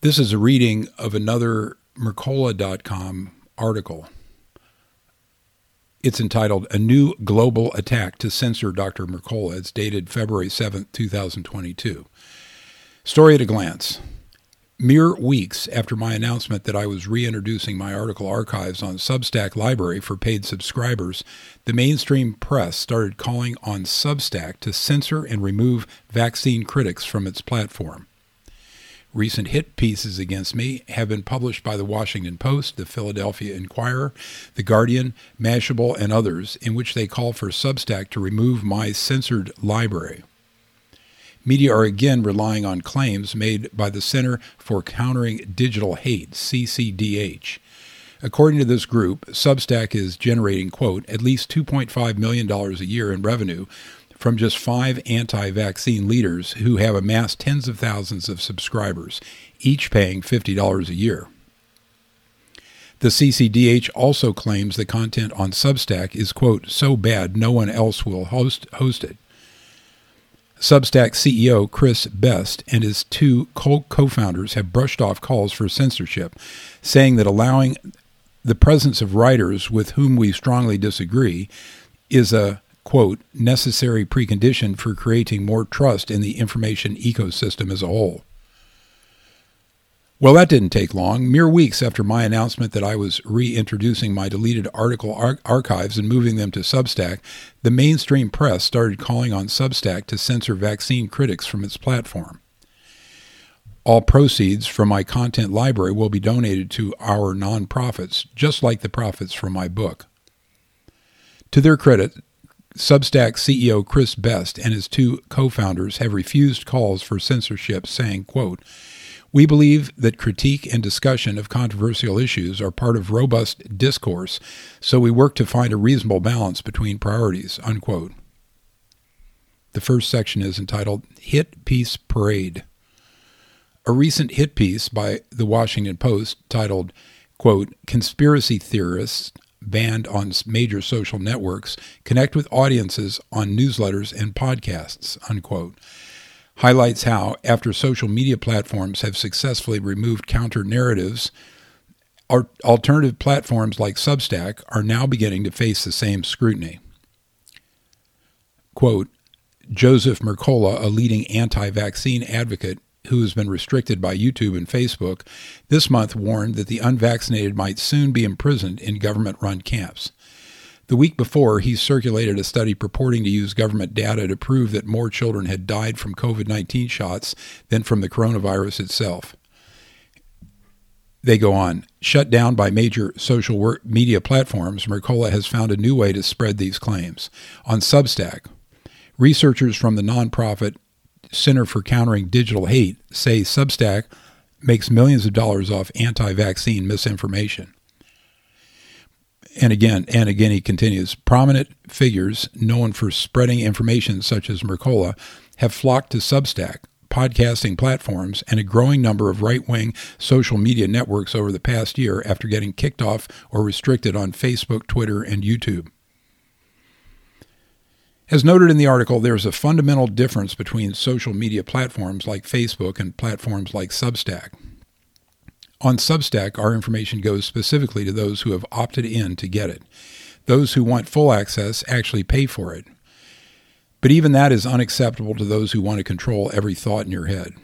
This is a reading of another Mercola.com article. It's entitled A New Global Attack to Censor Dr. Mercola. It's dated February 7, 2022. Story at a glance. Mere weeks after my announcement that I was reintroducing my article archives on Substack Library for paid subscribers, the mainstream press started calling on Substack to censor and remove vaccine critics from its platform. Recent hit pieces against me have been published by the Washington Post, the Philadelphia Inquirer, the Guardian, Mashable, and others, in which they call for Substack to remove my censored library. Media are again relying on claims made by the Center for Countering Digital Hate, CCDH. According to this group, Substack is generating, quote, at least $2.5 million a year in revenue from just five anti vaccine leaders who have amassed tens of thousands of subscribers, each paying $50 a year. The CCDH also claims the content on Substack is, quote, so bad no one else will host, host it. Substack CEO Chris Best and his two co founders have brushed off calls for censorship, saying that allowing the presence of writers with whom we strongly disagree is a quote necessary precondition for creating more trust in the information ecosystem as a whole. Well, that didn't take long. Mere weeks after my announcement that I was reintroducing my deleted article ar- archives and moving them to Substack, the mainstream press started calling on Substack to censor vaccine critics from its platform. All proceeds from my content library will be donated to our nonprofits, just like the profits from my book. To their credit, Substack CEO Chris Best and his two co-founders have refused calls for censorship, saying, quote, we believe that critique and discussion of controversial issues are part of robust discourse, so we work to find a reasonable balance between priorities. Unquote. The first section is entitled Hit Piece Parade. A recent hit piece by the Washington Post titled, quote, Conspiracy Theorists Banned on Major Social Networks Connect with Audiences on Newsletters and Podcasts, unquote highlights how, after social media platforms have successfully removed counter narratives, alternative platforms like Substack are now beginning to face the same scrutiny. Quote, Joseph Mercola, a leading anti vaccine advocate who has been restricted by YouTube and Facebook, this month warned that the unvaccinated might soon be imprisoned in government run camps. The week before, he circulated a study purporting to use government data to prove that more children had died from COVID 19 shots than from the coronavirus itself. They go on. Shut down by major social media platforms, Mercola has found a new way to spread these claims. On Substack, researchers from the nonprofit Center for Countering Digital Hate say Substack makes millions of dollars off anti vaccine misinformation. And again, and again, he continues prominent figures known for spreading information, such as Mercola, have flocked to Substack, podcasting platforms, and a growing number of right wing social media networks over the past year after getting kicked off or restricted on Facebook, Twitter, and YouTube. As noted in the article, there is a fundamental difference between social media platforms like Facebook and platforms like Substack. On Substack, our information goes specifically to those who have opted in to get it. Those who want full access actually pay for it. But even that is unacceptable to those who want to control every thought in your head.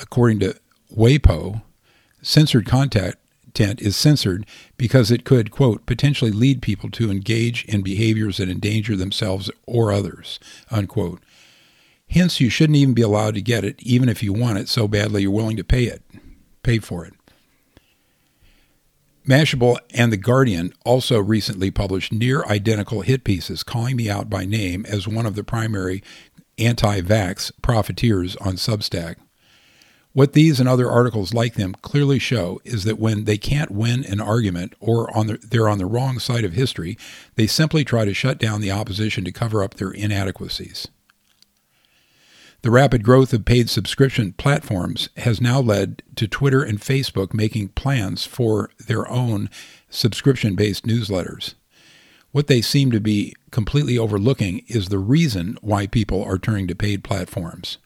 According to WAPO, censored content is censored because it could, quote, potentially lead people to engage in behaviors that endanger themselves or others, unquote. Hence, you shouldn't even be allowed to get it, even if you want it so badly you're willing to pay it pay for it. Mashable and The Guardian also recently published near identical hit pieces calling me out by name as one of the primary anti vax profiteers on Substack. What these and other articles like them clearly show is that when they can't win an argument or on the, they're on the wrong side of history, they simply try to shut down the opposition to cover up their inadequacies. The rapid growth of paid subscription platforms has now led to Twitter and Facebook making plans for their own subscription based newsletters. What they seem to be completely overlooking is the reason why people are turning to paid platforms.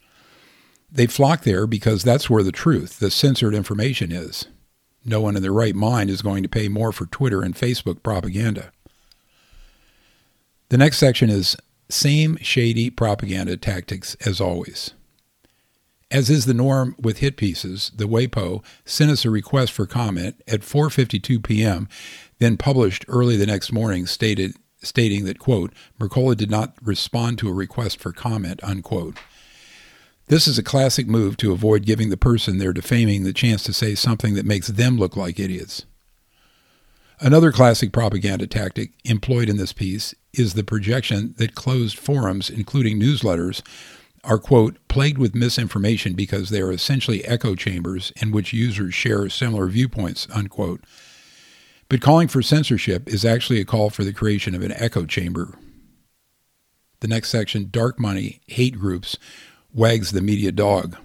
They flock there because that's where the truth, the censored information is. No one in their right mind is going to pay more for Twitter and Facebook propaganda. The next section is same shady propaganda tactics as always. As is the norm with hit pieces, the WAPO sent us a request for comment at 4:52 p.m., then published early the next morning stated stating that quote, Mercola did not respond to a request for comment, unquote. This is a classic move to avoid giving the person they're defaming the chance to say something that makes them look like idiots. Another classic propaganda tactic employed in this piece is the projection that closed forums, including newsletters, are, quote, plagued with misinformation because they are essentially echo chambers in which users share similar viewpoints, unquote. But calling for censorship is actually a call for the creation of an echo chamber. The next section, dark money, hate groups, wags the media dog.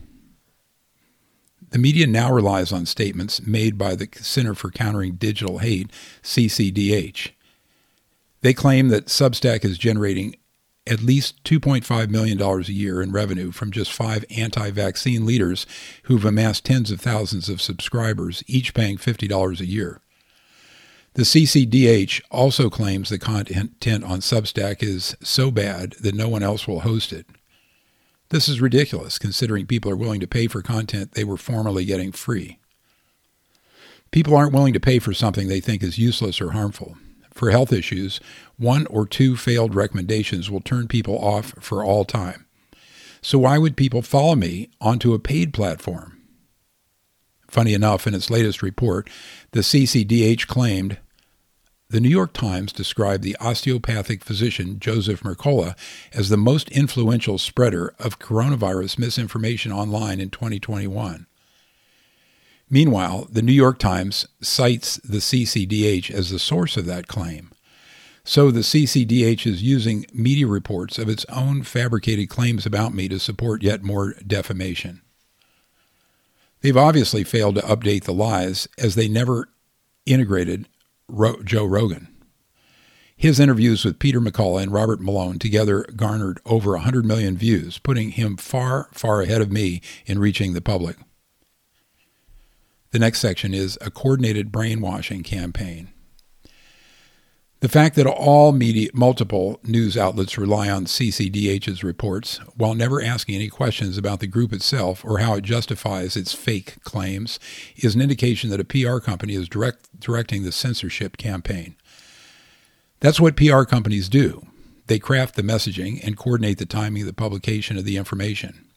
The media now relies on statements made by the Center for Countering Digital Hate, CCDH. They claim that Substack is generating at least $2.5 million a year in revenue from just five anti vaccine leaders who've amassed tens of thousands of subscribers, each paying $50 a year. The CCDH also claims the content on Substack is so bad that no one else will host it. This is ridiculous, considering people are willing to pay for content they were formerly getting free. People aren't willing to pay for something they think is useless or harmful. For health issues, one or two failed recommendations will turn people off for all time. So why would people follow me onto a paid platform? Funny enough, in its latest report, the CCDH claimed the New York Times described the osteopathic physician Joseph Mercola as the most influential spreader of coronavirus misinformation online in 2021. Meanwhile, the New York Times cites the CCDH as the source of that claim. So the CCDH is using media reports of its own fabricated claims about me to support yet more defamation. They've obviously failed to update the lies as they never integrated Ro- Joe Rogan. His interviews with Peter McCullough and Robert Malone together garnered over 100 million views, putting him far, far ahead of me in reaching the public. The next section is a coordinated brainwashing campaign. The fact that all media, multiple news outlets rely on CCDH's reports while never asking any questions about the group itself or how it justifies its fake claims is an indication that a PR company is direct, directing the censorship campaign. That's what PR companies do. They craft the messaging and coordinate the timing of the publication of the information.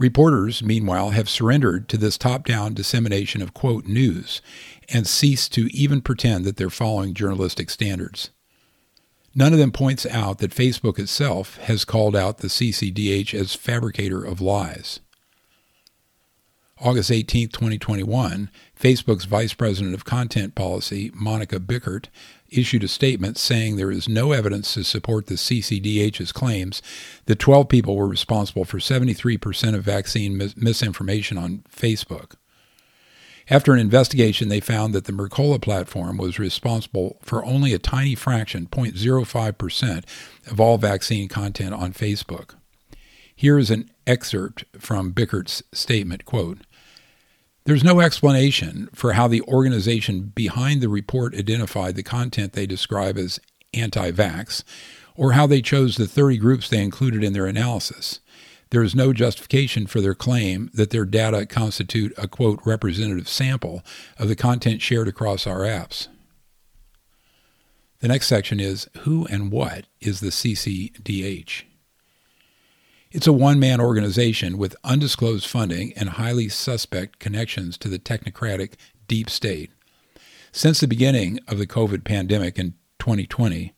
Reporters, meanwhile, have surrendered to this top down dissemination of, quote, news and ceased to even pretend that they're following journalistic standards. None of them points out that Facebook itself has called out the CCDH as fabricator of lies. August 18, 2021, Facebook's Vice President of Content Policy, Monika Bickert, issued a statement saying there is no evidence to support the CCDH's claims that 12 people were responsible for 73% of vaccine mis- misinformation on Facebook. After an investigation, they found that the Mercola platform was responsible for only a tiny fraction, 0.05%, of all vaccine content on Facebook. Here is an excerpt from Bickert's statement, quote, there's no explanation for how the organization behind the report identified the content they describe as anti vax, or how they chose the 30 groups they included in their analysis. There is no justification for their claim that their data constitute a quote representative sample of the content shared across our apps. The next section is Who and What is the CCDH? It's a one man organization with undisclosed funding and highly suspect connections to the technocratic deep state. Since the beginning of the COVID pandemic in 2020,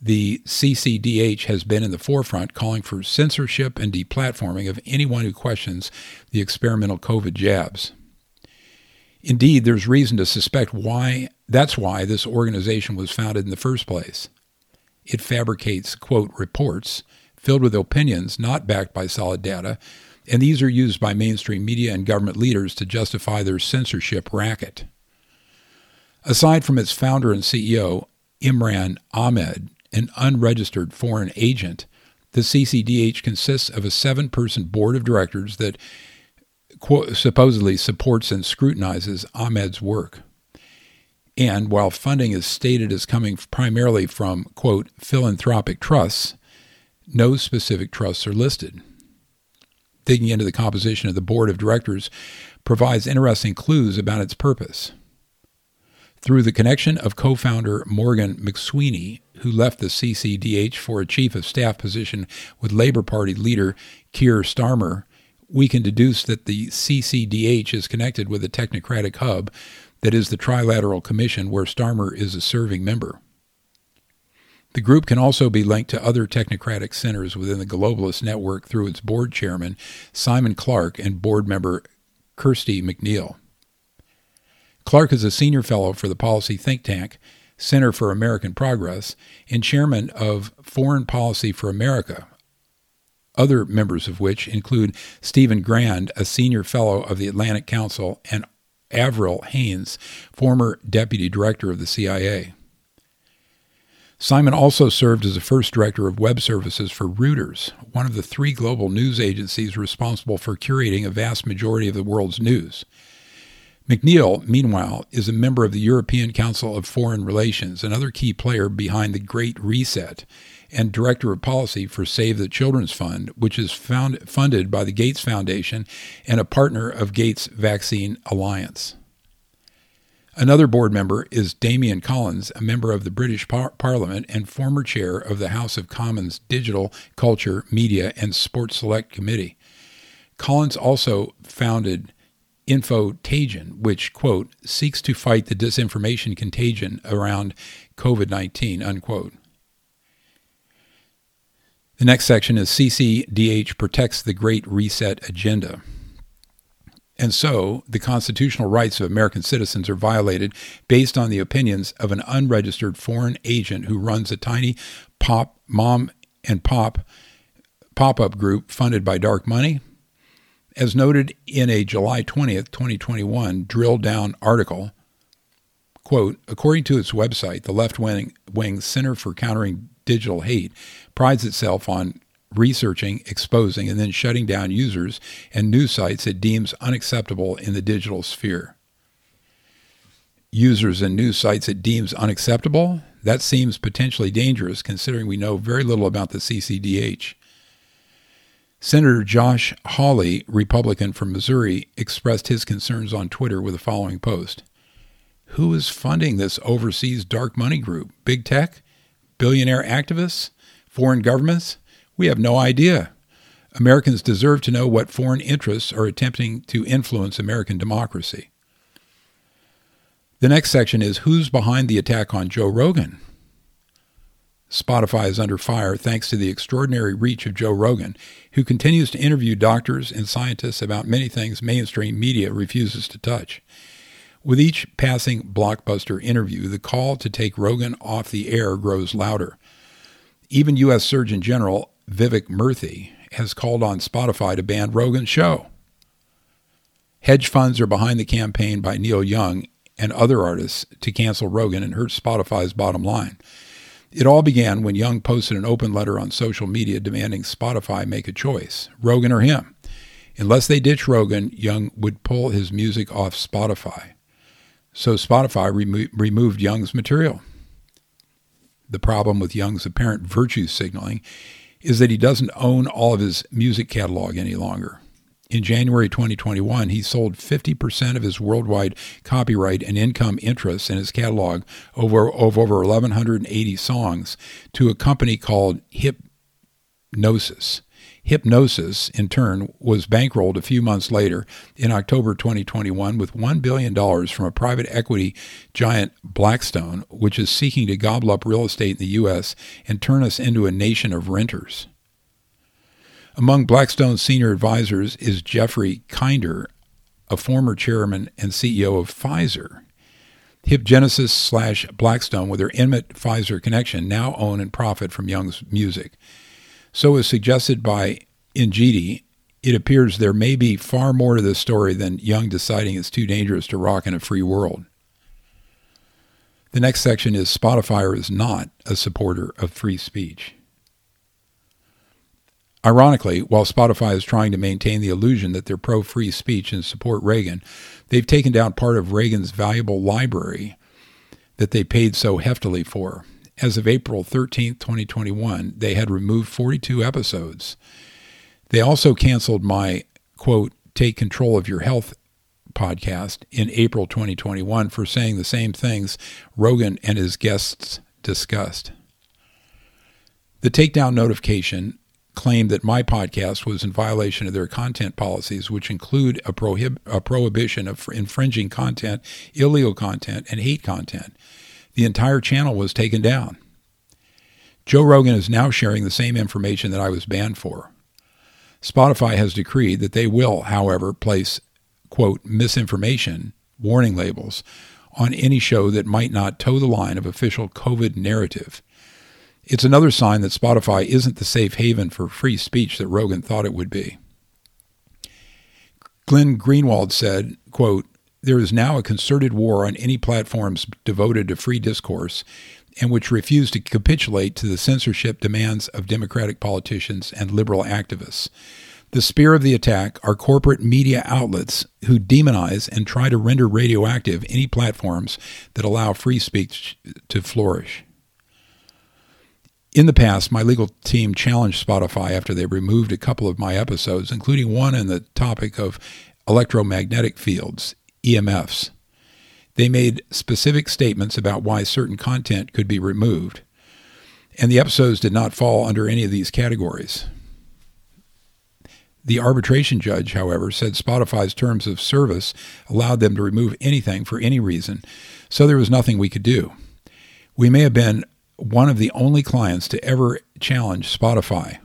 the CCDH has been in the forefront calling for censorship and deplatforming of anyone who questions the experimental COVID jabs. Indeed, there's reason to suspect why that's why this organization was founded in the first place. It fabricates, quote, reports filled with opinions not backed by solid data, and these are used by mainstream media and government leaders to justify their censorship racket. Aside from its founder and CEO, Imran Ahmed, an unregistered foreign agent, The CCDH consists of a seven person board of directors that quote, supposedly supports and scrutinizes Ahmed's work. And while funding is stated as coming primarily from, quote, philanthropic trusts, no specific trusts are listed. Digging into the composition of the board of directors provides interesting clues about its purpose. Through the connection of co founder Morgan McSweeney, who left the CCDH for a chief of staff position with Labor Party leader Keir Starmer, we can deduce that the CCDH is connected with a technocratic hub that is the Trilateral Commission, where Starmer is a serving member. The group can also be linked to other technocratic centers within the globalist network through its board chairman, Simon Clark, and board member Kirsty McNeil. Clark is a senior fellow for the policy think tank Center for American Progress and chairman of Foreign Policy for America, other members of which include Stephen Grand, a senior fellow of the Atlantic Council, and Avril Haines, former deputy director of the CIA. Simon also served as the first director of web services for Reuters, one of the three global news agencies responsible for curating a vast majority of the world's news. McNeil, meanwhile, is a member of the European Council of Foreign Relations, another key player behind the Great Reset, and director of policy for Save the Children's Fund, which is found, funded by the Gates Foundation and a partner of Gates Vaccine Alliance. Another board member is Damian Collins, a member of the British par- Parliament and former chair of the House of Commons Digital, Culture, Media, and Sports Select Committee. Collins also founded Infotagion, which, quote, seeks to fight the disinformation contagion around COVID 19, unquote. The next section is CCDH protects the Great Reset agenda. And so, the constitutional rights of American citizens are violated based on the opinions of an unregistered foreign agent who runs a tiny pop, mom and pop pop up group funded by dark money. As noted in a July 20th, 2021 drill down article, quote, according to its website, the left wing Center for Countering Digital Hate prides itself on researching, exposing, and then shutting down users and news sites it deems unacceptable in the digital sphere. Users and news sites it deems unacceptable? That seems potentially dangerous considering we know very little about the CCDH. Senator Josh Hawley, Republican from Missouri, expressed his concerns on Twitter with the following post Who is funding this overseas dark money group? Big tech? Billionaire activists? Foreign governments? We have no idea. Americans deserve to know what foreign interests are attempting to influence American democracy. The next section is Who's behind the attack on Joe Rogan? Spotify is under fire thanks to the extraordinary reach of Joe Rogan, who continues to interview doctors and scientists about many things mainstream media refuses to touch. With each passing blockbuster interview, the call to take Rogan off the air grows louder. Even U.S. Surgeon General Vivek Murthy has called on Spotify to ban Rogan's show. Hedge funds are behind the campaign by Neil Young and other artists to cancel Rogan and hurt Spotify's bottom line. It all began when Young posted an open letter on social media demanding Spotify make a choice Rogan or him. Unless they ditch Rogan, Young would pull his music off Spotify. So Spotify remo- removed Young's material. The problem with Young's apparent virtue signaling is that he doesn't own all of his music catalog any longer. In January 2021, he sold 50% of his worldwide copyright and income interests in his catalog over, of over 1,180 songs to a company called Hipgnosis. Hipgnosis, in turn, was bankrolled a few months later in October 2021 with $1 billion from a private equity giant Blackstone, which is seeking to gobble up real estate in the U.S. and turn us into a nation of renters. Among Blackstone's senior advisors is Jeffrey Kindler, a former chairman and CEO of Pfizer. Hipgnosis slash Blackstone, with their intimate Pfizer connection, now own and profit from Young's music. So, as suggested by Injiti, it appears there may be far more to this story than Young deciding it's too dangerous to rock in a free world. The next section is Spotify is not a supporter of free speech. Ironically, while Spotify is trying to maintain the illusion that they're pro free speech and support Rogan, they've taken down part of Rogan's valuable library that they paid so heftily for. As of April 13, 2021, they had removed 42 episodes. They also canceled my, quote, Take Control of Your Health podcast in April 2021 for saying the same things Rogan and his guests discussed. The takedown notification claimed that my podcast was in violation of their content policies, which include a, prohib- a prohibition of infringing content, illegal content, and hate content. The entire channel was taken down. Joe Rogan is now sharing the same information that I was banned for. Spotify has decreed that they will, however, place, quote, misinformation, warning labels, on any show that might not toe the line of official COVID narrative. It's another sign that Spotify isn't the safe haven for free speech that Rogan thought it would be. Glenn Greenwald said, quote, There is now a concerted war on any platforms devoted to free discourse and which refuse to capitulate to the censorship demands of Democratic politicians and liberal activists. The spear of the attack are corporate media outlets who demonize and try to render radioactive any platforms that allow free speech to flourish. In the past, my legal team challenged Spotify after they removed a couple of my episodes, including one on the topic of electromagnetic fields, EMFs. They made specific statements about why certain content could be removed, and the episodes did not fall under any of these categories. The arbitration judge, however, said Spotify's terms of service allowed them to remove anything for any reason, so there was nothing we could do. We may have been one of the only clients to ever challenge Spotify.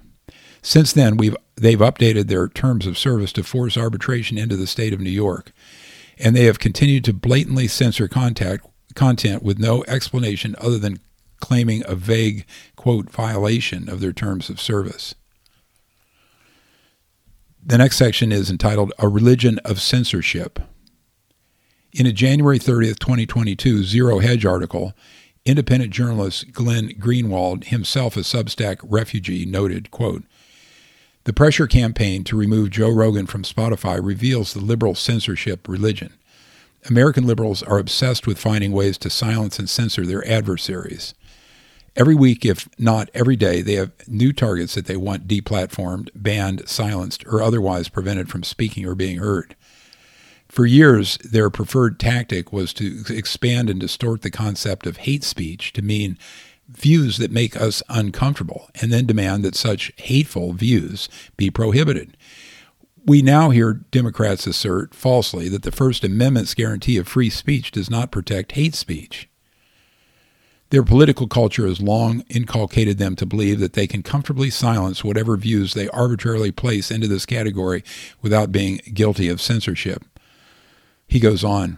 Since then, we've, they've updated their terms of service to force arbitration into the state of New York and they have continued to blatantly censor contact, content with no explanation other than claiming a vague, quote, violation of their terms of service. The next section is entitled A Religion of Censorship. In a January 30th, 2022 Zero Hedge article, independent journalist Glenn Greenwald, himself a Substack refugee, noted, quote, the pressure campaign to remove Joe Rogan from Spotify reveals the liberal censorship religion. American liberals are obsessed with finding ways to silence and censor their adversaries. Every week, if not every day, they have new targets that they want deplatformed, banned, silenced, or otherwise prevented from speaking or being heard. For years, their preferred tactic was to expand and distort the concept of hate speech to mean views that make us uncomfortable and then demand that such hateful views be prohibited. We now hear Democrats assert falsely that the First Amendment's guarantee of free speech does not protect hate speech. Their political culture has long inculcated them to believe that they can comfortably silence whatever views they arbitrarily place into this category without being guilty of censorship. He goes on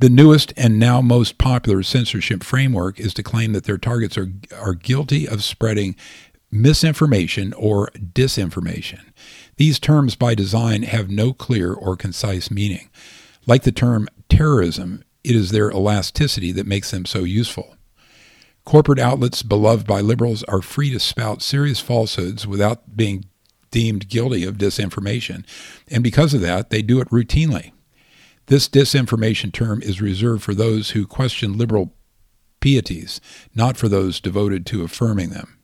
the newest and now most popular censorship framework is to claim that their targets are, are guilty of spreading misinformation or disinformation. These terms, by design, have no clear or concise meaning. Like the term terrorism, it is their elasticity that makes them so useful. Corporate outlets beloved by liberals are free to spout serious falsehoods without being deemed guilty of disinformation, and because of that, they do it routinely. This disinformation term is reserved for those who question liberal pieties, not for those devoted to affirming them.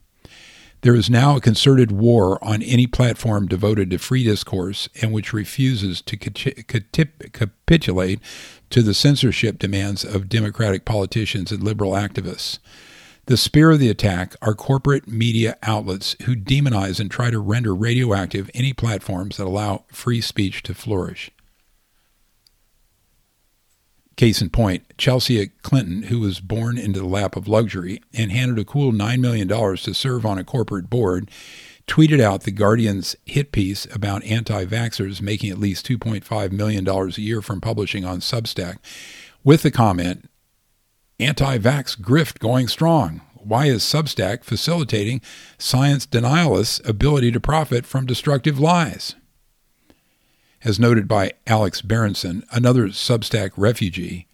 There is now a concerted war on any platform devoted to free discourse and which refuses to capitulate to the censorship demands of Democratic politicians and liberal activists. The spear of the attack are corporate media outlets who demonize and try to render radioactive any platforms that allow free speech to flourish. Case in point, Chelsea Clinton, who was born into the lap of luxury and handed a cool $9 million to serve on a corporate board, tweeted out the Guardian's hit piece about anti vaxxers making at least $2.5 million a year from publishing on Substack with the comment Anti vax grift going strong. Why is Substack facilitating science denialists' ability to profit from destructive lies? As noted by Alex Berenson, another Substack refugee,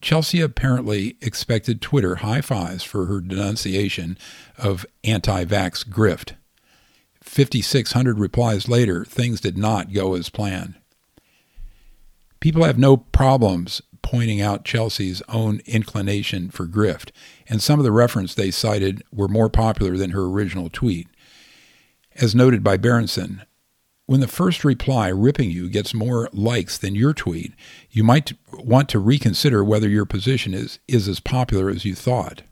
Chelsea apparently expected Twitter high fives for her denunciation of anti vax grift. 5,600 replies later, things did not go as planned. People have no problems pointing out Chelsea's own inclination for grift, and some of the reference they cited were more popular than her original tweet. As noted by Berenson, when the first reply ripping you gets more likes than your tweet, you might want to reconsider whether your position is, is as popular as you thought.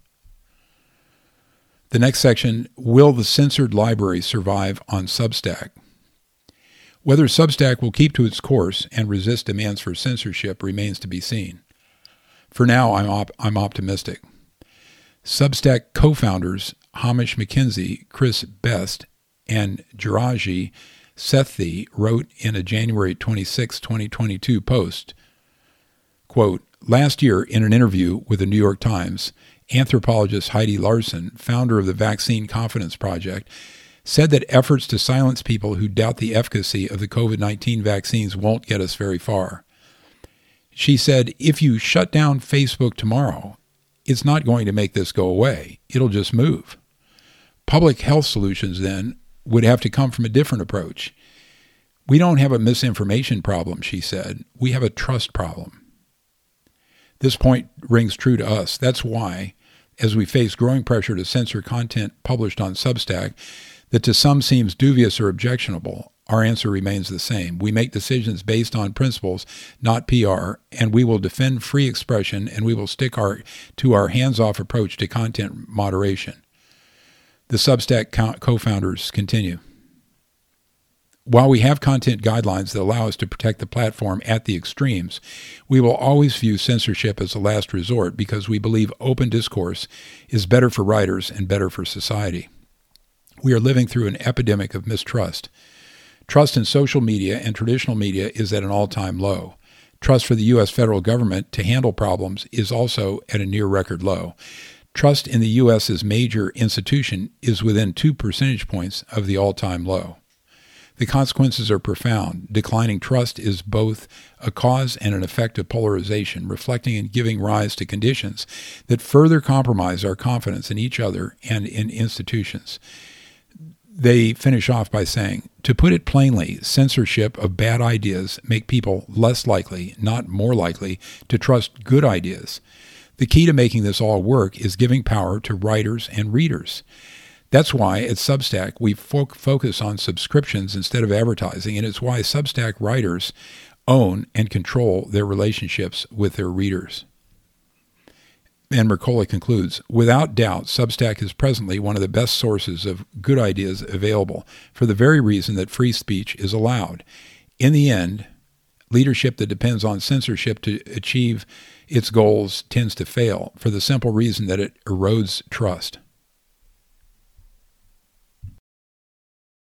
The next section Will the censored library survive on Substack? Whether Substack will keep to its course and resist demands for censorship remains to be seen. For now, I'm, op- I'm optimistic. Substack co founders Hamish McKenzie, Chris Best, and Jairaj Sethi wrote in a January 26, 2022 post, quote, Last year, in an interview with the New York Times, anthropologist Heidi Larson, founder of the Vaccine Confidence Project, said that efforts to silence people who doubt the efficacy of the COVID 19 vaccines won't get us very far. She said, if you shut down Facebook tomorrow, it's not going to make this go away. It'll just move. Public health solutions, then, would have to come from a different approach. We don't have a misinformation problem, she said. We have a trust problem. This point rings true to us. That's why, as we face growing pressure to censor content published on Substack, that to some seems dubious or objectionable, our answer remains the same. We make decisions based on principles, not PR, and we will defend free expression and we will stick our, to our hands off approach to content moderation. The Substack co founders continue. While we have content guidelines that allow us to protect the platform at the extremes, we will always view censorship as a last resort because we believe open discourse is better for writers and better for society. We are living through an epidemic of mistrust. Trust in social media and traditional media is at an all time low. Trust for the U.S. federal government to handle problems is also at a near record low. Trust in the U.S.'s major institution is within two percentage points of the all time low. The consequences are profound. Declining trust is both a cause and an effect of polarization, reflecting and giving rise to conditions that further compromise our confidence in each other and in institutions they finish off by saying, to put it plainly, censorship of bad ideas make people less likely, not more likely, to trust good ideas. The key to making this all work is giving power to writers and readers. That's why at Substack we fo- focus on subscriptions instead of advertising, and it's why Substack writers own and control their relationships with their readers. And Mercola concludes Without doubt, Substack is presently one of the best sources of good ideas available for the very reason that free speech is allowed. In the end, leadership that depends on censorship to achieve its goals tends to fail for the simple reason that it erodes trust.